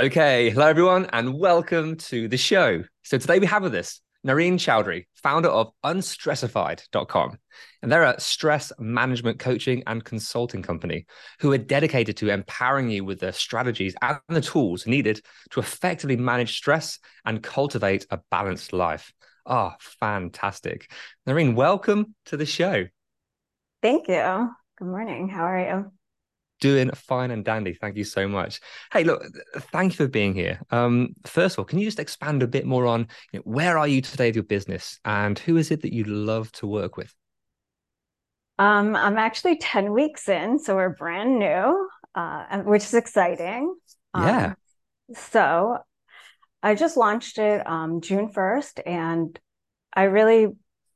Okay, hello everyone, and welcome to the show. So today we have with us Nahrin Chowdhury, founder of Unstressified.com, and they're a stress management coaching and consulting company who are dedicated to empowering you with the strategies and the tools needed to effectively manage stress and cultivate a balanced life. Ah, fantastic. Nahrin, welcome to the show. Thank you. Good morning. How are you? Doing fine and dandy. Thank you so much. Hey, look, thank you for being here. Um, first of all, can you just expand a bit more on you know, where are you today with your business and who is it that you love to work with? Um, I'm actually 10 weeks in, so we're brand new, uh, which is exciting. Yeah. Um, so I just launched it um, June 1st, and I really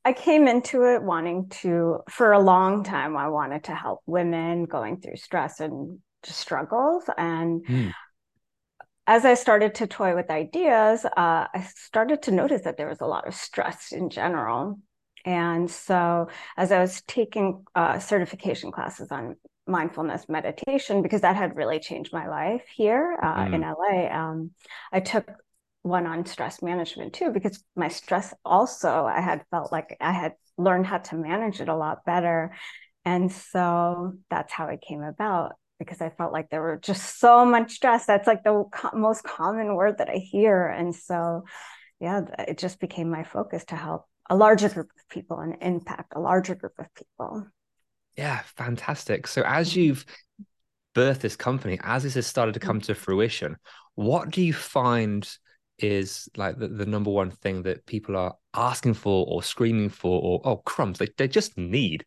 I came into it wanting to, for a long time, I wanted to help women going through stress and struggles. And Hmm. as I started to toy with ideas, uh, I started to notice that there was a lot of stress in general. And so, as I was taking uh, certification classes on mindfulness meditation, because that had really changed my life here uh, in LA, um, I took one on stress management too, because my stress also, I had felt like I had learned how to manage it a lot better. And so that's how it came about because I felt like there were just so much stress. That's like the co- most common word that I hear. And so, yeah, it just became my focus to help a larger group of people and impact a larger group of people. Yeah, fantastic. So, as you've birthed this company, as this has started to come to fruition, what do you find is like the, the number one thing that people are asking for or screaming for or, oh, crumbs, they, they just need?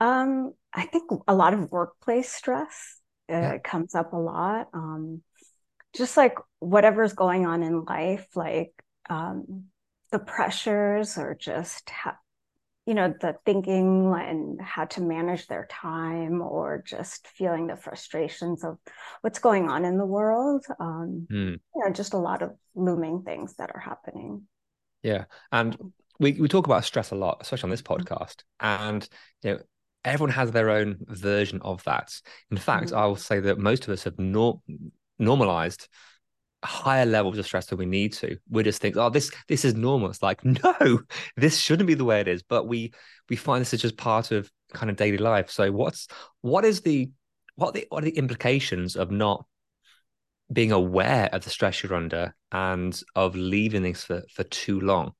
Um, I think a lot of workplace stress uh, Yeah. comes up a lot. Um, just like whatever's going on in life, like um, the pressures or just how, you know, the thinking and how to manage their time or just feeling the frustrations of what's going on in the world. Um, Hmm. you know, just a lot of looming things that are happening. Yeah. And we, we talk about stress a lot, especially on this Mm-hmm. podcast. And you know, everyone has their own version of that. In fact, Mhm. I will say that most of us have nor- normalized higher levels of stress than we need to. We just think, oh, this this is normal. It's like, no, this shouldn't be the way it is. But we we find this is just part of kind of daily life. So what's what is the what the what are the implications of not being aware of the stress you're under and of leaving things for for too long?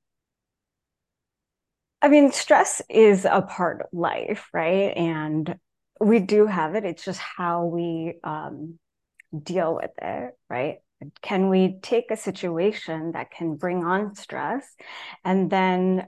I mean, stress is a part of life, right? And we do have it. It's just how we um, deal with it, right? Can we take a situation that can bring on stress and then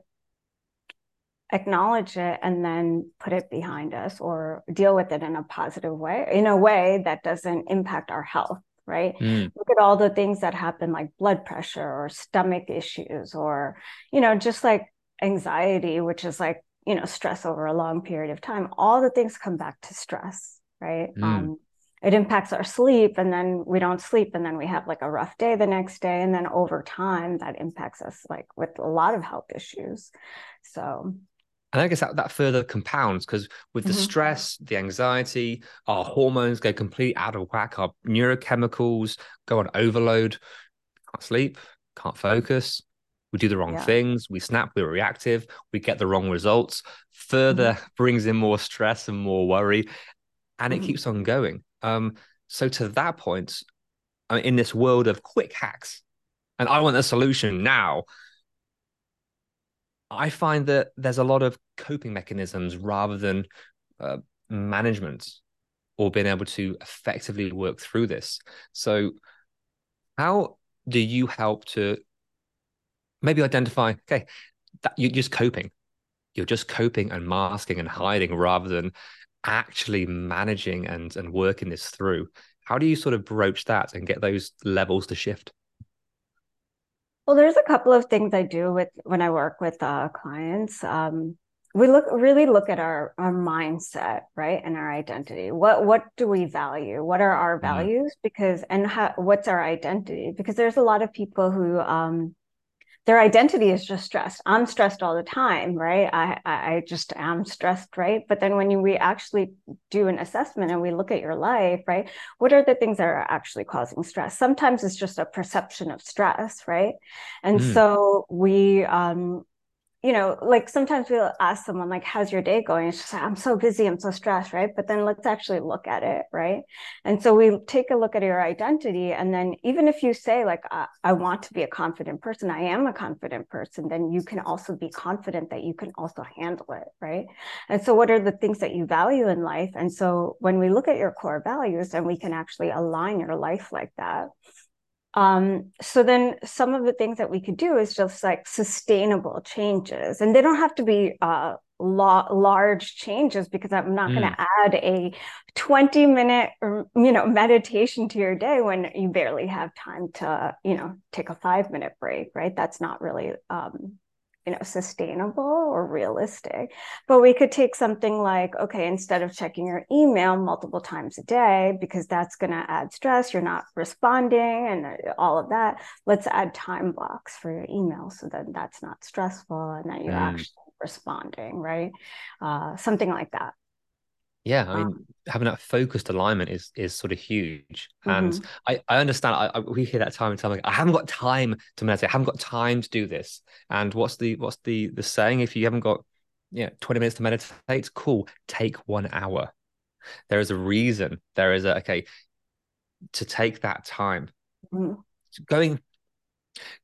acknowledge it and then put it behind us or deal with it in a positive way, in a way that doesn't impact our health, right? Mm, look at all the things that happen like blood pressure or stomach issues or you know just like anxiety which is like you know stress over a long period of time all the things come back to stress right Mm. um, it impacts our sleep and then we don't sleep and then we have like a rough day the next day and then over time that impacts us like with a lot of health issues so And I guess that, that further compounds because with the Mhm. stress, the anxiety, our hormones go completely out of whack. Our neurochemicals go on overload. Can't sleep, can't focus. We do the wrong yeah. things, we snap, we're reactive, we get the wrong results, further mm-hmm. brings in more stress and more worry, and mm-hmm. it keeps on going. Um, so to that point, I mean, in this world of quick hacks, and I want the solution now. I find that there's a lot of coping mechanisms rather than uh, management or being able to effectively work through this. So, how do you help to maybe identify, okay, that you're just coping? You're just coping and masking and hiding rather than actually managing and, and working this through. How do you sort of broach that and get those levels to shift? Well, there's a couple of things I do with when I work with uh, clients. Um, we look really look at our our mindset, right, and our identity. What what do we value? What are our mm-hmm. values? Because and how, what's our identity? Because there's a lot of people who um, their identity is just stressed. I'm stressed all the time, right? I, I just am stressed, right? But then when you, we actually do an assessment and we look at your life, right? What are the things that are actually causing stress? Sometimes it's just a perception of stress, right? And mm. so we um, you know, like sometimes we'll ask someone, like, how's your day going? It's just like, I'm so busy, I'm so stressed, right? But then let's actually look at it, right? And so we take a look at your identity. And then even if you say, like, I, I want to be a confident person, I am a confident person, then you can also be confident that you can also handle it, right? And so what are the things that you value in life? And so when we look at your core values, then we can actually align your life like that. Um, so then some of the things that we could do is just like sustainable changes, and they don't have to be uh, large changes because I'm not mm. going to add a 20 minute you know meditation to your day when you barely have time to you know take a five minute break, right? That's not really um, you know sustainable or realistic but we could take something like okay instead of checking your email multiple times a day because that's going to add stress you're not responding and uh, all of that let's add time blocks for your email so that that's not stressful and that you're mm. actually responding right uh, something like that yeah, I mean, um, having that focused alignment is is sort of huge, and mm-hmm. I I understand. I, I, we hear that time and time like I haven't got time to meditate. I haven't got time to do this. And what's the what's the the saying? If you haven't got yeah twenty minutes to meditate, cool. Take one hour. There is a reason. There is a okay to take that time. Mm-hmm. Going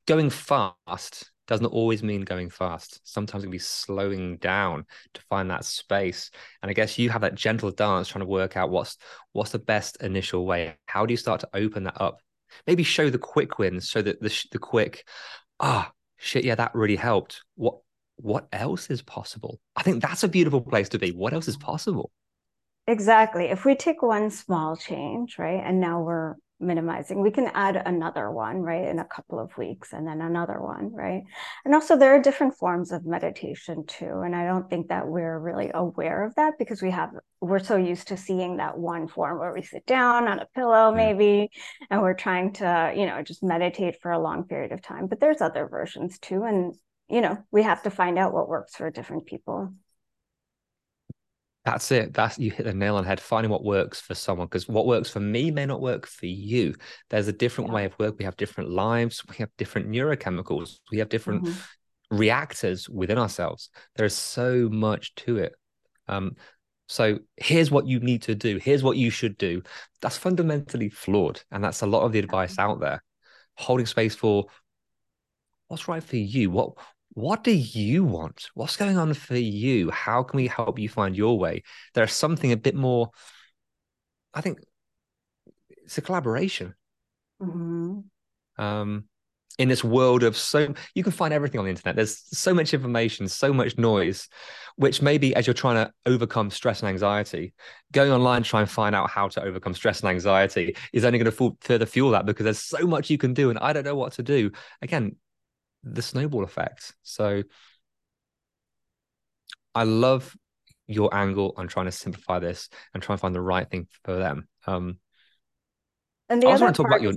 going fast doesn't always mean going fast. Sometimes it can be slowing down to find that space. And I guess you have that gentle dance trying to work out what's what's the best initial way. How do you start to open that up? Maybe show the quick wins, so that the the quick, ah, shit, yeah, that really helped. What what else is possible? I think that's a beautiful place to be. What else is possible? Exactly. If we take one small change, right, and now we're minimizing. We can add another one right in a couple of weeks and then another one right? And also there are different forms of meditation too and i don't think that we're really aware of that because we have we're so used to seeing that one form where we sit down on a pillow maybe and we're trying to you know just meditate for a long period of time. But there's other versions too and you know we have to find out what works for different people that's it. That's you hit the nail on the head. Finding what works for someone because what works for me may not work for you. There's a different yeah. way of work. We have different lives. We have different neurochemicals. We have different mm-hmm. reactors within ourselves. There's so much to it. Um, so here's what you need to do. Here's what you should do. That's fundamentally flawed, and that's a lot of the advice out there. Holding space for what's right for you. What what do you want? What's going on for you? How can we help you find your way? There's something a bit more, I think it's a collaboration. Mm-hmm. Um, in this world of so, you can find everything on the internet. There's so much information, so much noise, which maybe as you're trying to overcome stress and anxiety, going online try and find out how to overcome stress and anxiety is only going to further fuel that because there's so much you can do, and I don't know what to do. Again, the snowball effect. So I love your angle on trying to simplify this and try and find the right thing for them. Um, and the I also want to talk about your.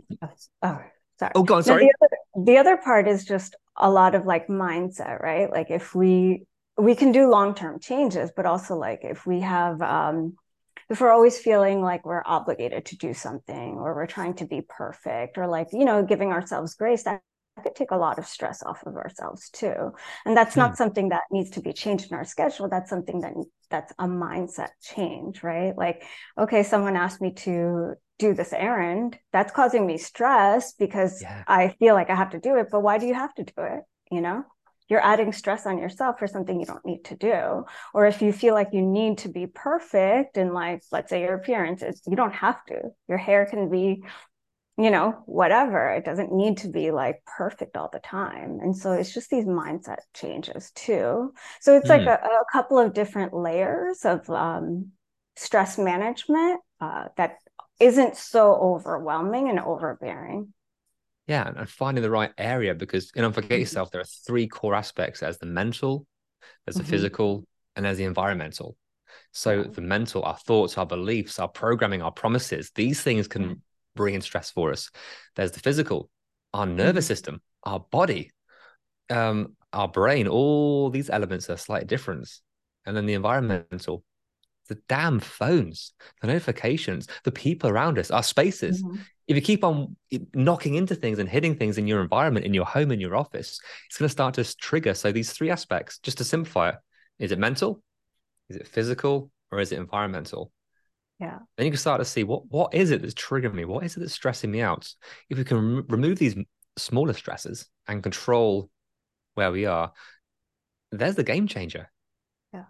Oh, sorry. Oh, God, sorry. No, the, other, the other part is just a lot of like mindset, right? Like if we we can do long term changes, but also like if we have um, if we're always feeling like we're obligated to do something or we're trying to be perfect or like you know giving ourselves grace that could take a lot of stress off of ourselves too. And that's not mm. something that needs to be changed in our schedule. That's something that that's a mindset change right? Like okay someone asked me to do this errand. That's causing me stress because yeah. i feel like i have to do it but why do you have to do it? You know? You're adding stress on yourself for something you don't need to do. Or if you feel like you need to be perfect in like let's say your appearance is you don't have to. Your hair can be you know, whatever. It doesn't need to be like perfect all the time. And so it's just these mindset changes too. So it's mm. like a, a, couple of different layers of um, stress management uh, that isn't so overwhelming and overbearing. Yeah, and finding the right area because you know, forget mm-hmm. yourself. There are three core aspects: there's the mental, there's the mm-hmm. physical, and there's the environmental. So the mental, our thoughts, our beliefs, our programming, our promises, these things can bringing stress for us. There's the physical, our nervous mm-hmm. system, our body, um, our brain, all these elements are slight difference. And then the environmental, the damn phones, the notifications, the people around us, our spaces. Mm-hmm. If you keep on knocking into things and hitting things in your environment, in your home, in your office, it's going to start to trigger. So these three aspects, just to simplify it, is it mental? Is it physical? Or is it environmental? Yeah. Then you can start to see what what is it that's triggering me? What is it that's stressing me out? If we can rem- remove these smaller stresses and control where we are there's the game changer. Yeah.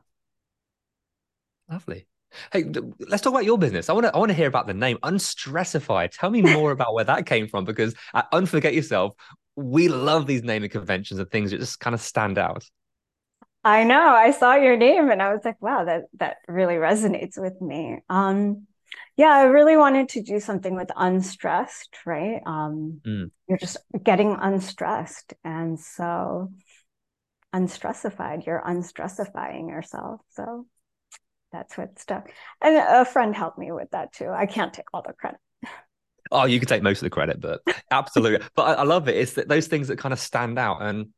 Lovely. Hey let's talk about your business. I want to i want to hear about the name Unstressify. tell me more about where that came from because at unforget yourself we love these naming conventions and things that just kind of stand out I know. I saw your name and I was like, wow, that that really resonates with me. Um, yeah, I really wanted to do something with unstressed, right? Um, mm. You're just getting unstressed. And so unstressified, you're unstressifying yourself. So that's what stuck. And a friend helped me with that too. I can't take all the credit. Oh, you can take most of the credit, but absolutely. but I, I love it. It's that those things that kind of stand out. And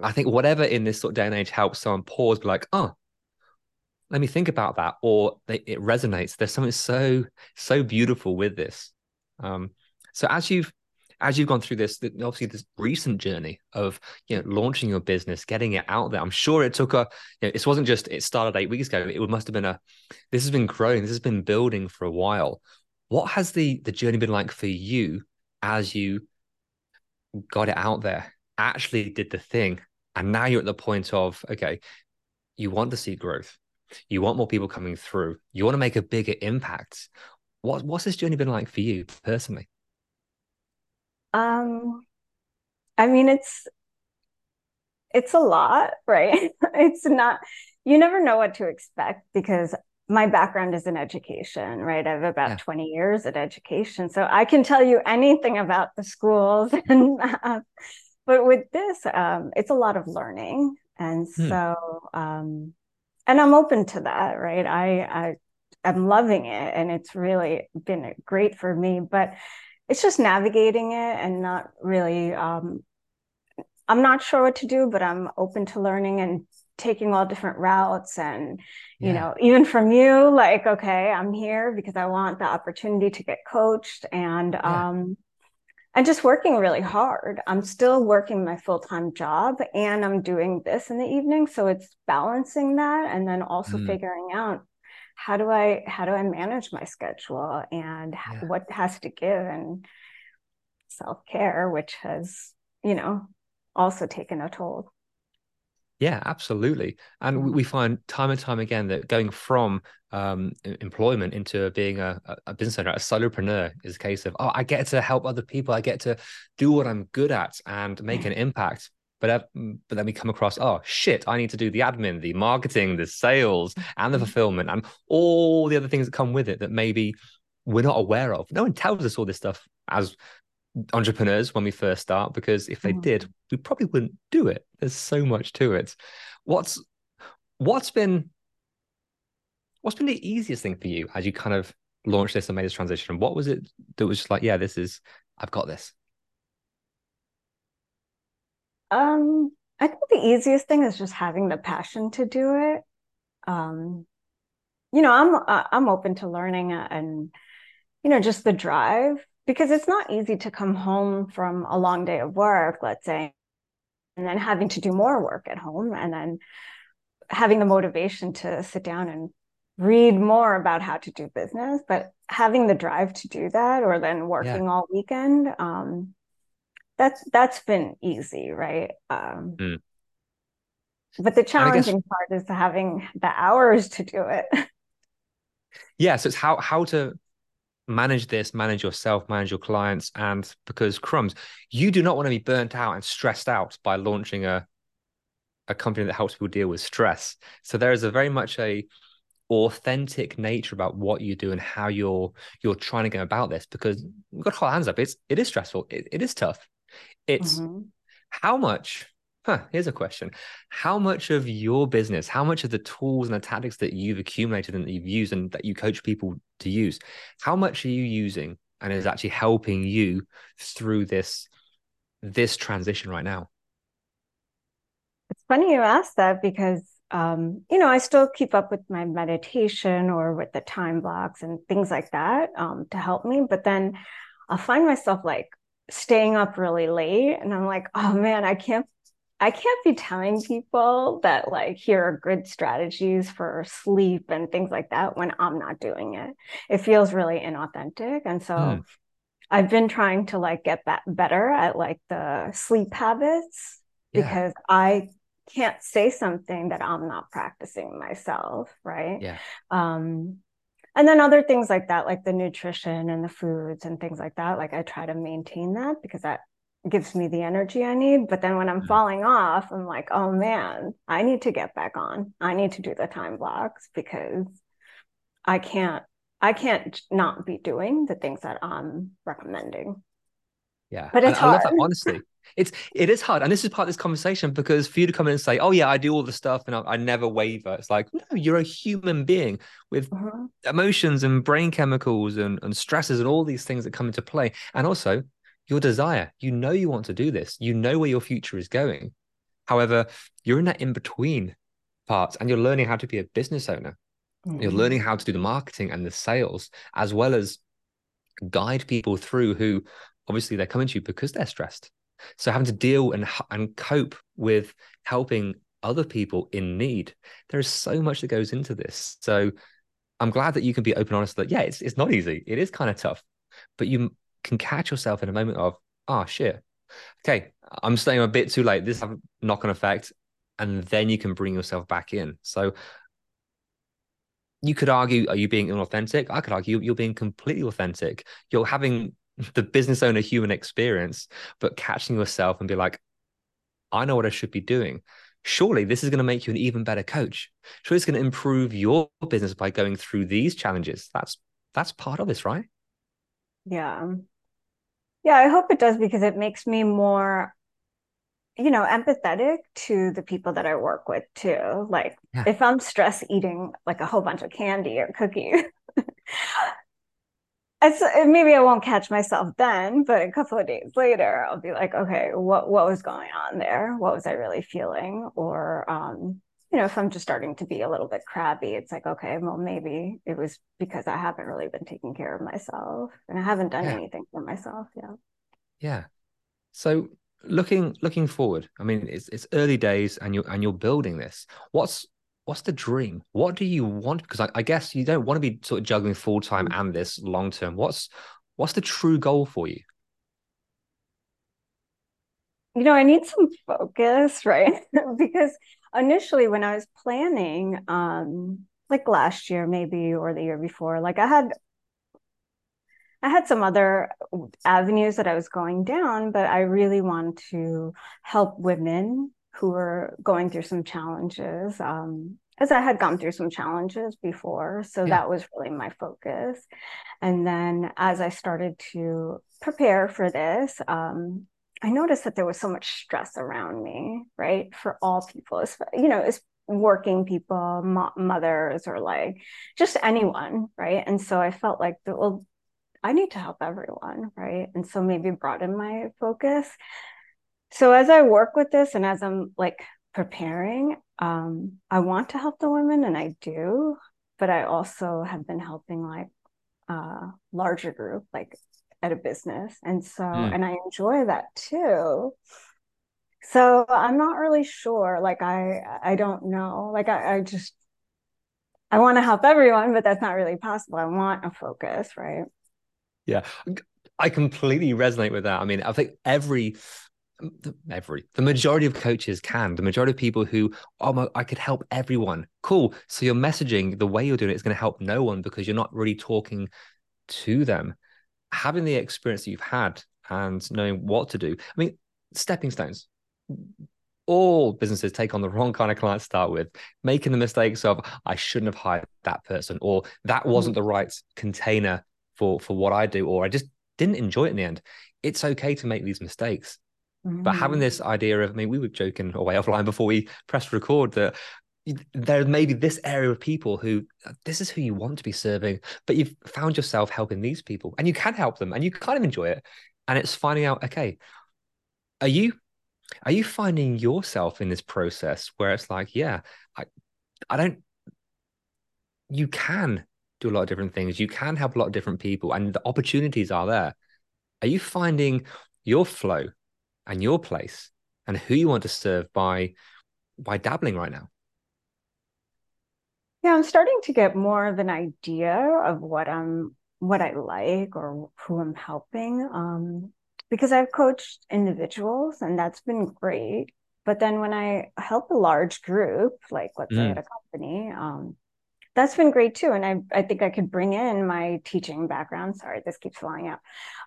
I think whatever in this sort of day and age helps someone pause, be like, oh, let me think about that, or they, it resonates. There's something so so beautiful with this. Um, so as you've as you've gone through this, obviously this recent journey of you know launching your business, getting it out there, I'm sure it took a. You know, it wasn't just it started eight weeks ago. It must have been a. This has been growing. This has been building for a while. What has the the journey been like for you as you got it out there? Actually did the thing. And now you're at the point of, okay, you want to see growth. You want more people coming through. You want to make a bigger impact. What, what's this journey been like for you personally? Um, I mean, it's it's a lot, right? it's not you never know what to expect because my background is in education, right? I have about yeah. 20 years at education. So I can tell you anything about the schools and uh, but with this um, it's a lot of learning and hmm. so um, and i'm open to that right i i i'm loving it and it's really been great for me but it's just navigating it and not really um, i'm not sure what to do but i'm open to learning and taking all different routes and you yeah. know even from you like okay i'm here because i want the opportunity to get coached and yeah. um and just working really hard. I'm still working my full time job and I'm doing this in the evening. So it's balancing that and then also mm. figuring out how do I how do I manage my schedule and yeah. what has to give and self care, which has you know also taken a toll. Yeah, absolutely. And we find time and time again that going from um, employment into being a, a business owner, a solopreneur is a case of, oh, I get to help other people. I get to do what I'm good at and make an impact. But, uh, but then we come across, oh, shit, I need to do the admin, the marketing, the sales, and the mm-hmm. fulfillment, and all the other things that come with it that maybe we're not aware of. No one tells us all this stuff as entrepreneurs when we first start because if they mm. did we probably wouldn't do it. There's so much to it. What's what's been what's been the easiest thing for you as you kind of launched this and made this transition? What was it that was just like yeah this is i've got this um i think the easiest thing is just having the passion to do it. Um you know i'm i'm open to learning and you know just the drive because it's not easy to come home from a long day of work, let's say, and then having to do more work at home and then having the motivation to sit down and read more about how to do business but having the drive to do that or then working yeah. all weekend um, that's that's been easy right um, mm. but the challenging guess, part is having the hours to do it yeah so it's how how to manage this manage yourself manage your clients and because crumbs you do not want to be burnt out and stressed out by launching a a company that helps people deal with stress. So there is a very much a authentic nature about what you do and how you're you're trying to go about this because we've got to hold hands up. It's it is stressful. It, it is tough. It's mm-hmm. how much huh, here's a question how much of your business how much of the tools and the tactics that you've accumulated and that you've used and that you coach people to use how much are you using and is actually helping you through this this transition right now it's funny you asked that because um, you know, I still keep up with my meditation or with the time blocks and things like that um, to help me. But then I'll find myself like staying up really late, and I'm like, oh man, I can't. I can't be telling people that like here are good strategies for sleep and things like that when I'm not doing it. It feels really inauthentic. And so mm. I've been trying to like get that better at like the sleep habits yeah. because I can't say something that I'm not practicing myself, right? Yeah. Um, and then other things like that, like the nutrition and the foods and things like that, like I try to maintain that because that gives me the energy I need. But then when I'm mm-hmm. falling off, I'm like, oh man, I need to get back on. I need to do the time blocks because I can't I can't not be doing the things that I'm recommending. Yeah. But it's I, hard. I love that, honestly. It's it is hard, and this is part of this conversation because for you to come in and say, "Oh yeah, I do all the stuff and I, I never waver," it's like, no, you're a human being with uh-huh. emotions and brain chemicals and and stresses and all these things that come into play, and also your desire. You know you want to do this. You know where your future is going. However, you're in that in between part, and you're learning how to be a business owner. Mm-hmm. You're learning how to do the marketing and the sales, as well as guide people through who obviously they're coming to you because they're stressed so having to deal and and cope with helping other people in need, there is so much that goes into this. So I'm glad that you can be open honest that yeah, it's it's not easy. It is kind of tough, but you can catch yourself in a moment of oh shit, okay, I'm staying a bit too late. This knock on effect, and then you can bring yourself back in. So you could argue, are you being inauthentic? I could argue you're being completely authentic. You're having the business owner human experience, but catching yourself and be like, I know what I should be doing. Surely this is going to make you an even better coach. Surely it's going to improve your business by going through these challenges. That's that's part of this, right? Yeah. Yeah, I hope it does because it makes me more you know empathetic to the people that i work with too like yeah. if i'm stress eating like a whole bunch of candy or cookies it's, maybe I won't catch myself then, but a couple of days later, I'll be like, okay, what what was going on there? What was I really feeling? Or um, you know, if I'm just starting to be a little bit crabby, it's like, okay, well, maybe it was because I haven't really been taking care of myself, and I haven't done yeah. anything for myself. Yeah. Yeah. So looking looking forward, I mean, it's it's early days, and you're and you're building this. What's what's the dream? What do you want? Because I, I guess you don't want to be sort of juggling full time mm. and this long term. What's what's the true goal for you? You know, I need some focus, right? because initially when I was planning, um, like last year maybe or the year before, like I had I had some other avenues that I was going down, but I really want to help women who were going through some challenges um, as I had gone through some challenges before. So yeah. that was really my focus. And then as I started to prepare for this, um, I noticed that there was so much stress around me, right? For all people, you know, it's working people, mo- mothers, or like just anyone, right? And so I felt like, well, I need to help everyone, right? And so maybe broaden my focus so as I work with this and as I'm like preparing, um, I want to help the women and I do, but I also have been helping like a larger group, like at a business. And so, mm. and I enjoy that too. So I'm not really sure. Like I I don't know. Like I, I just I want to help everyone, but that's not really possible. I want a focus, right? Yeah. I completely resonate with that. I mean, I think every every the majority of coaches can the majority of people who oh my, i could help everyone cool so your messaging the way you're doing it is going to help no one because you're not really talking to them having the experience that you've had and knowing what to do i mean stepping stones all businesses take on the wrong kind of client to start with, making the mistakes of I shouldn't have hired that person, or that wasn't mm. the right container for for what I do, or I just didn't enjoy it in the end. It's okay to make these mistakes. Mm-hmm. But having this mm. idea of, I mean, we were joking away offline before we pressed record that there may be this area of people who this is who you want to be serving, but you've found yourself helping these people and you can help them and you kind of enjoy it. And it's finding out, okay, are you are you finding yourself in this process where it's like, yeah, I, I don't, you can do a lot of different things. You can help a lot of different people, and the opportunities are there. Are you finding your flow and your place and who you want to serve by by dabbling right now? Yeah, I'm starting to get more of an idea of what I'm what I like or who I'm helping. Um, because I've coached individuals and that's been great. But then when I help a large group, like let's mm. say at a company, um, that's been great too. And I, I think I could bring in my teaching background. Sorry, this keeps falling out.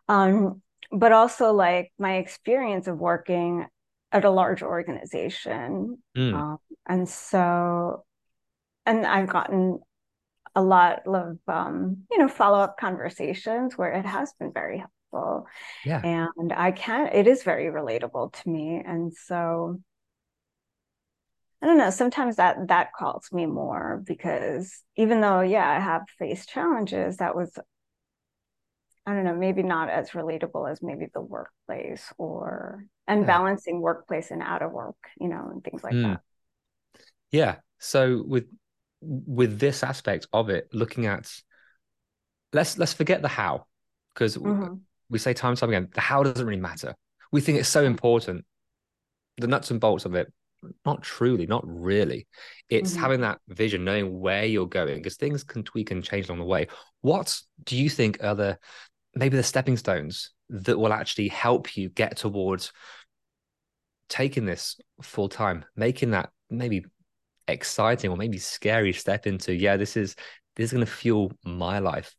Um, but also like my experience of working at a large organization. Mm. Um, and so, and I've gotten a lot of, um, you know, follow up conversations where it has been very helpful. Yeah. And I can, it is very relatable to me. And so I don't know, sometimes that that calls me more because even though, yeah, I have faced challenges, that was I don't know, maybe not as relatable as maybe the workplace or and yeah. balancing workplace and out of work, you know, and things like mm. that. Yeah. So with with this aspect of it, looking at let's let's forget the how because mm-hmm we say time and time again, the how doesn't really matter. We think it's so important. The nuts and bolts of it, not truly, not really. It's mm-hmm. having that vision, knowing where you're going, because things can tweak and change along the way. What do you think are the maybe the stepping stones that will actually help you get towards taking this full time, making that maybe exciting or maybe scary step into, yeah, this is this is going to fuel my life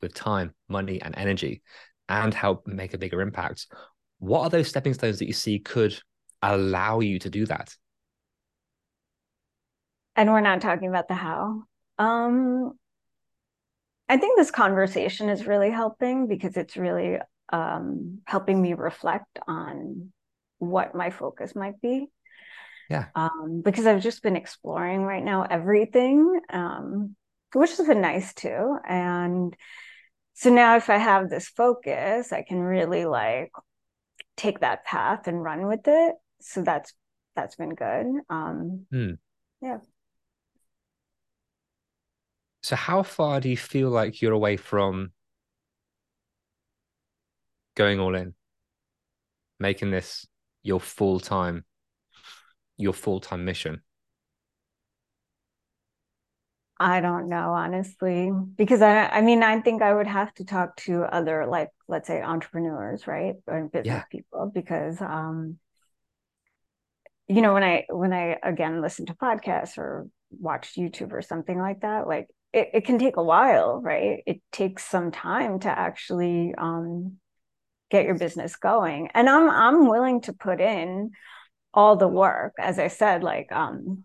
with time, money, and energy and help make a bigger impact. What are those stepping stones that you see could allow you to do that? And we're not talking about the how. Um, I think this conversation is really helping because it's really um, helping me reflect on what my focus might be. Yeah. Um, because I've just been exploring right now everything, um, which has been nice too. And so now if i have this focus i can really like take that path and run with it so that's that's been good um mm. yeah so how far do you feel like you're away from going all in making this your full-time your full-time mission I don't know, honestly, because I, I mean, I think I would have to talk to other, like, let's say, entrepreneurs, right, or business yeah. people, because, um, you know, when I when I again listen to podcasts or watch YouTube or something like that, like it, it can take a while, right? It takes some time to actually um, get your business going, and I'm I'm willing to put in all the work, as I said, like um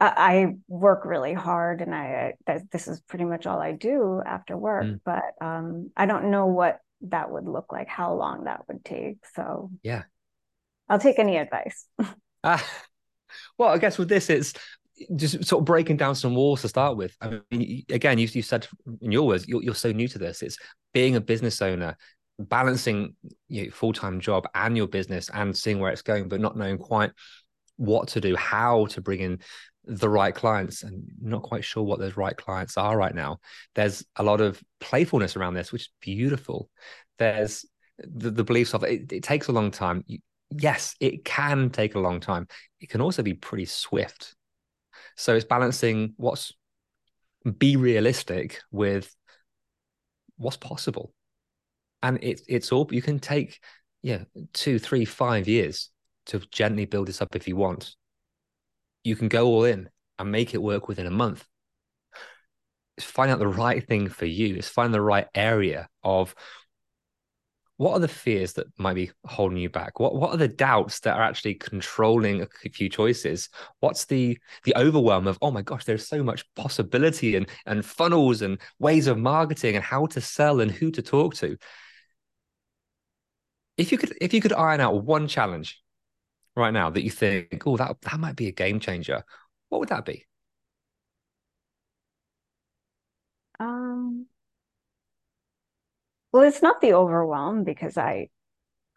I work really hard and I this is pretty much all I do after work, mm. but um, I don't know what that would look like, how long that would take. So yeah, I'll take any advice. ah, well, I guess with this, it's just sort of breaking down some walls to start with. I mean, again, you, you said in your words, you're, you're so new to this. It's being a business owner, balancing your full time job and your business and seeing where it's going, but not knowing quite what to do, how to bring in the right clients, and not quite sure what those right clients are right now. There's a lot of playfulness around this, which is beautiful. There's the, the beliefs of it, it takes a long time. Yes, it can take a long time. It can also be pretty swift. So it's balancing what's be realistic with what's possible. And it's it's all you can take, yeah, two, three, five years to gently build this up if you want. You can go all in and make it work within a month. It's find out the right thing for you. It's find the right area of what are the fears that might be holding you back what what are the doubts that are actually controlling a few choices what's the the overwhelm of oh my gosh there's so much possibility and and funnels and ways of marketing and how to sell and who to talk to if you could if you could iron out one challenge right now that you think oh that that might be a game changer what would that be um well, it's not the overwhelm because I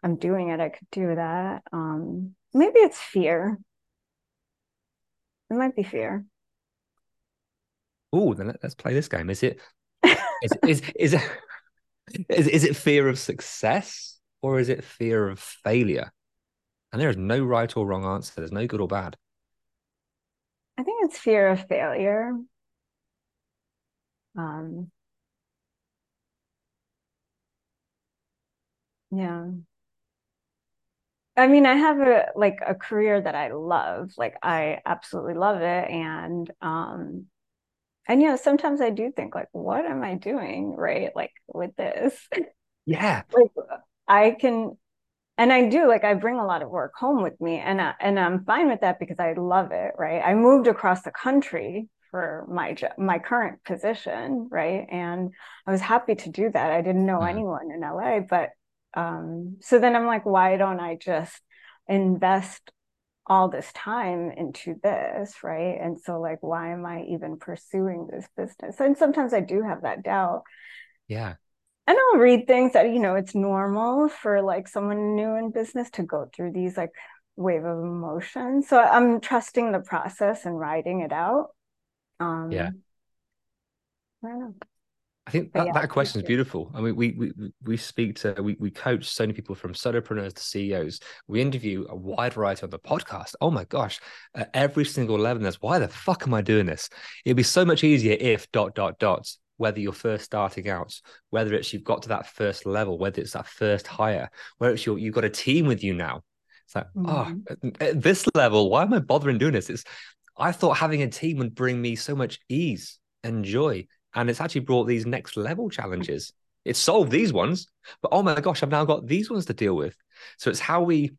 I'm doing it. I could do that. Um, maybe it's fear. It might be fear. Oh, then let's play this game. Is it is, is is it is, is it fear of success or is it fear of failure? And there is no right or wrong answer. There's no good or bad. I think it's fear of failure. Um, Yeah. I mean, I have a like a career that I love. Like I absolutely love it. And um and you know, sometimes I do think like, what am I doing? Right? Like with this. Yeah. like I can and I do like I bring a lot of work home with me and I, and I'm fine with that because I love it, right? I moved across the country for my my current position, right? And I was happy to do that. I didn't know mm-hmm. anyone in LA, but um, so then i'm like why don't i just invest all this time into this right and so like why am i even pursuing this business and sometimes i do have that doubt yeah and i'll read things that you know it's normal for like someone new in business to go through these like wave of emotion so i'm trusting the process and writing it out um yeah I don't know. I think that, yeah, that question is beautiful. I mean, we we we speak to we we coach so many people from solopreneurs to CEOs. We interview a wide variety on the podcast. Oh my gosh, at every single level, there's why the fuck am I doing this? It'd be so much easier if dot dot dot. Whether you're first starting out, whether it's you've got to that first level, whether it's that first hire, whether it's you you've got a team with you now. It's like, oh, mm-hmm. oh, at this level, why am I bothering doing this? It's I thought having a team would bring me so much ease and joy and it's actually brought these next level challenges. It solved these ones, but oh my gosh, I've now got these ones to deal with. So it's how we,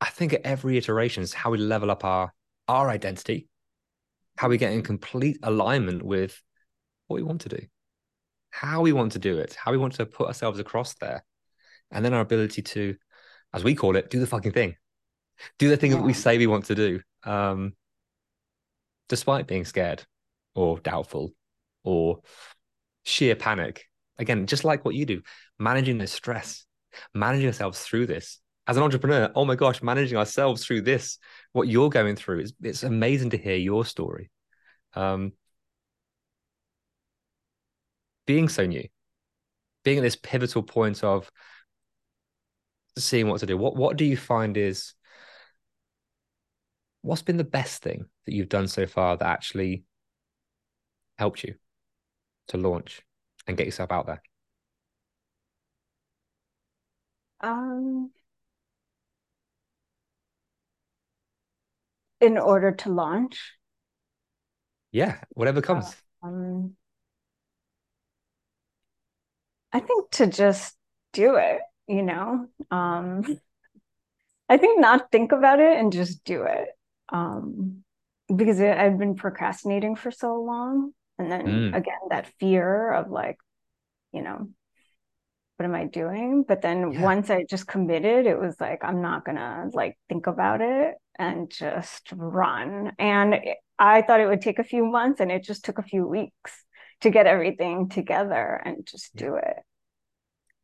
I think at every iteration, is how we level up our our identity, how we get in complete alignment with what we want to do, how we want to do it, how we want to put ourselves across there, and then our ability to, as we call it, do the fucking thing, do the thing yeah. that we say we want to do, um, despite being scared or doubtful or sheer panic. Again, just like what you do, managing the stress, managing ourselves through this. As an entrepreneur, oh my gosh, managing ourselves through this, what you're going through, it's, it's amazing to hear your story. Um, being so new, being at this pivotal point of seeing what to do, what what do you find is what's been the best thing that you've done so far that actually helped you? to launch and get yourself out there? Um, in order to launch? Yeah, whatever comes. Uh, um, I think to just do it, you know. Um, I think not think about it and just do it. Um, because it, I've been procrastinating for so long and then mm. again that fear of like you know what am i doing but then yeah. once i just committed it was like i'm not gonna like think about it and just run and i thought it would take a few months and it just took a few weeks to get everything together and just do it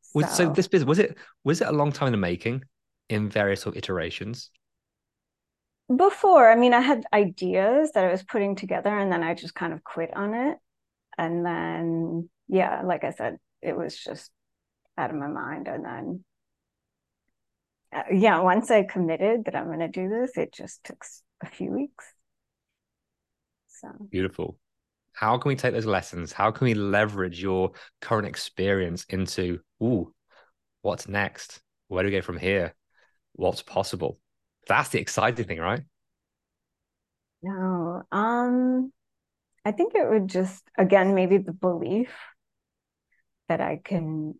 so, so this business was it was it a long time in the making in various sort of iterations before, I mean, I had ideas that I was putting together and then I just kind of quit on it. And then, yeah, like I said, it was just out of my mind. And then, uh, yeah, once I committed that I'm going to do this, it just took a few weeks. So beautiful. How can we take those lessons? How can we leverage your current experience into, ooh, what's next? Where do we go from here? What's possible? That's the exciting thing, right? No, um, I think it would just again maybe the belief that I can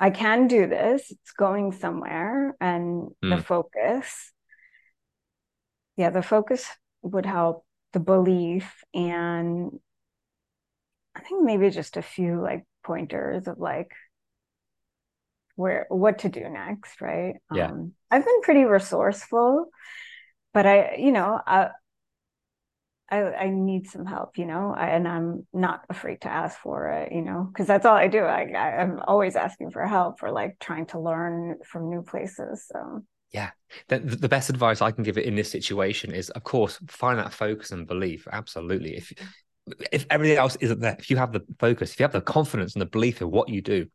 I can do this. It's going somewhere and mm. the hmm. focus. Yeah, the focus would help the belief and I think maybe just a few like pointers of like where what to do next, right? Yeah. Um, I've been pretty resourceful, but I, you know, I, I, I need some help, you know, I, and I'm not afraid to ask for it, you know, because that's all I do. I, I, I'm always asking for help or like trying to learn from new places. So yeah, the, the best advice I can give it in this situation is, of course, find that focus and belief. Absolutely, if if everything else isn't there, if you have the focus, if you have the confidence and the belief in what you do,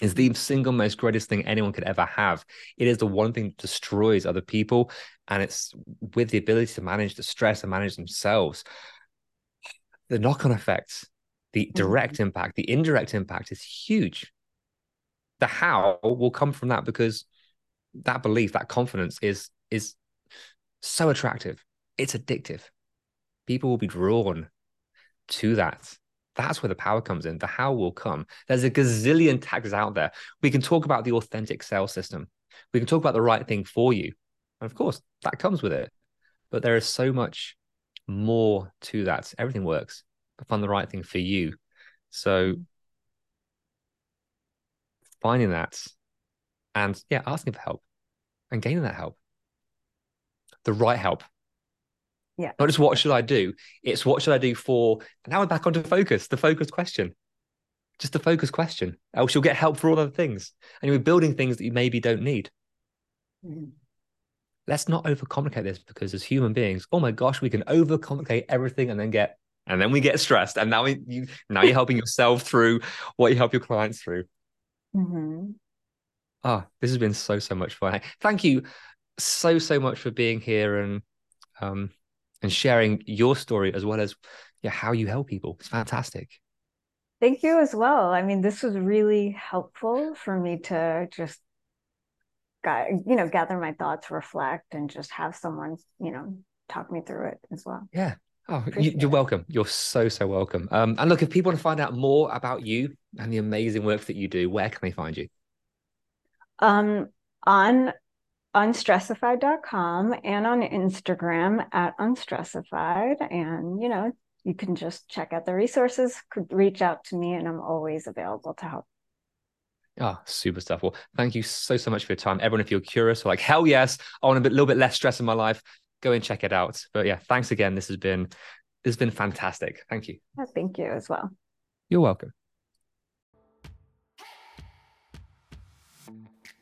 is the single most greatest thing anyone could ever have. It is the one thing that destroys other people. And it's with the ability to manage the stress and manage themselves. The knock on effects, the mm-hmm. direct impact, the indirect impact is huge. The how will come from that because that belief, that confidence is is so attractive. It's addictive. People will be drawn to that. That's where the power comes in. The how will come. There's a gazillion tags out there. We can talk about the authentic sales system. We can talk about the right thing for you. And of course, that comes with it. But there is so much more to that. Everything works. Find the right thing for you. So finding that and yeah, asking for help and gaining that help. The right help yeah. Not just what should I do? It's what should I do for now we're back onto focus, the focus question. Just the focus question. Else you'll get help for all other things. And you're building things that you maybe don't need. Mm. Let's not overcomplicate this because as human beings, oh my gosh, we can overcomplicate everything and then get and then we get stressed. And now we, you now you're helping yourself through what you help your clients through. Mm-hmm. Oh, this has been so so much fun. Thank you so so much for being here and um and sharing your story as well as yeah, how you help people. It's fantastic. Thank you as well. I mean, this was really helpful for me to just you know gather my thoughts reflect and just have someone you know talk me through it as well yeah oh you, are welcome you're so so welcome um and look if people want to find out more about you and the amazing work that you do where can they find you um on unstressified.com and on Instagram at unstressified. And, you know, you can just check out the resources, could reach out to me, and I'm always available to help. Oh, super stuff. Well, thank you so, so much for your time. Everyone, if you're curious, or like, hell yes, I want a bit, little bit less stress in my life, go and check it out. But yeah, thanks again. This has been, this has been fantastic. Thank you. thank you as well. You're welcome.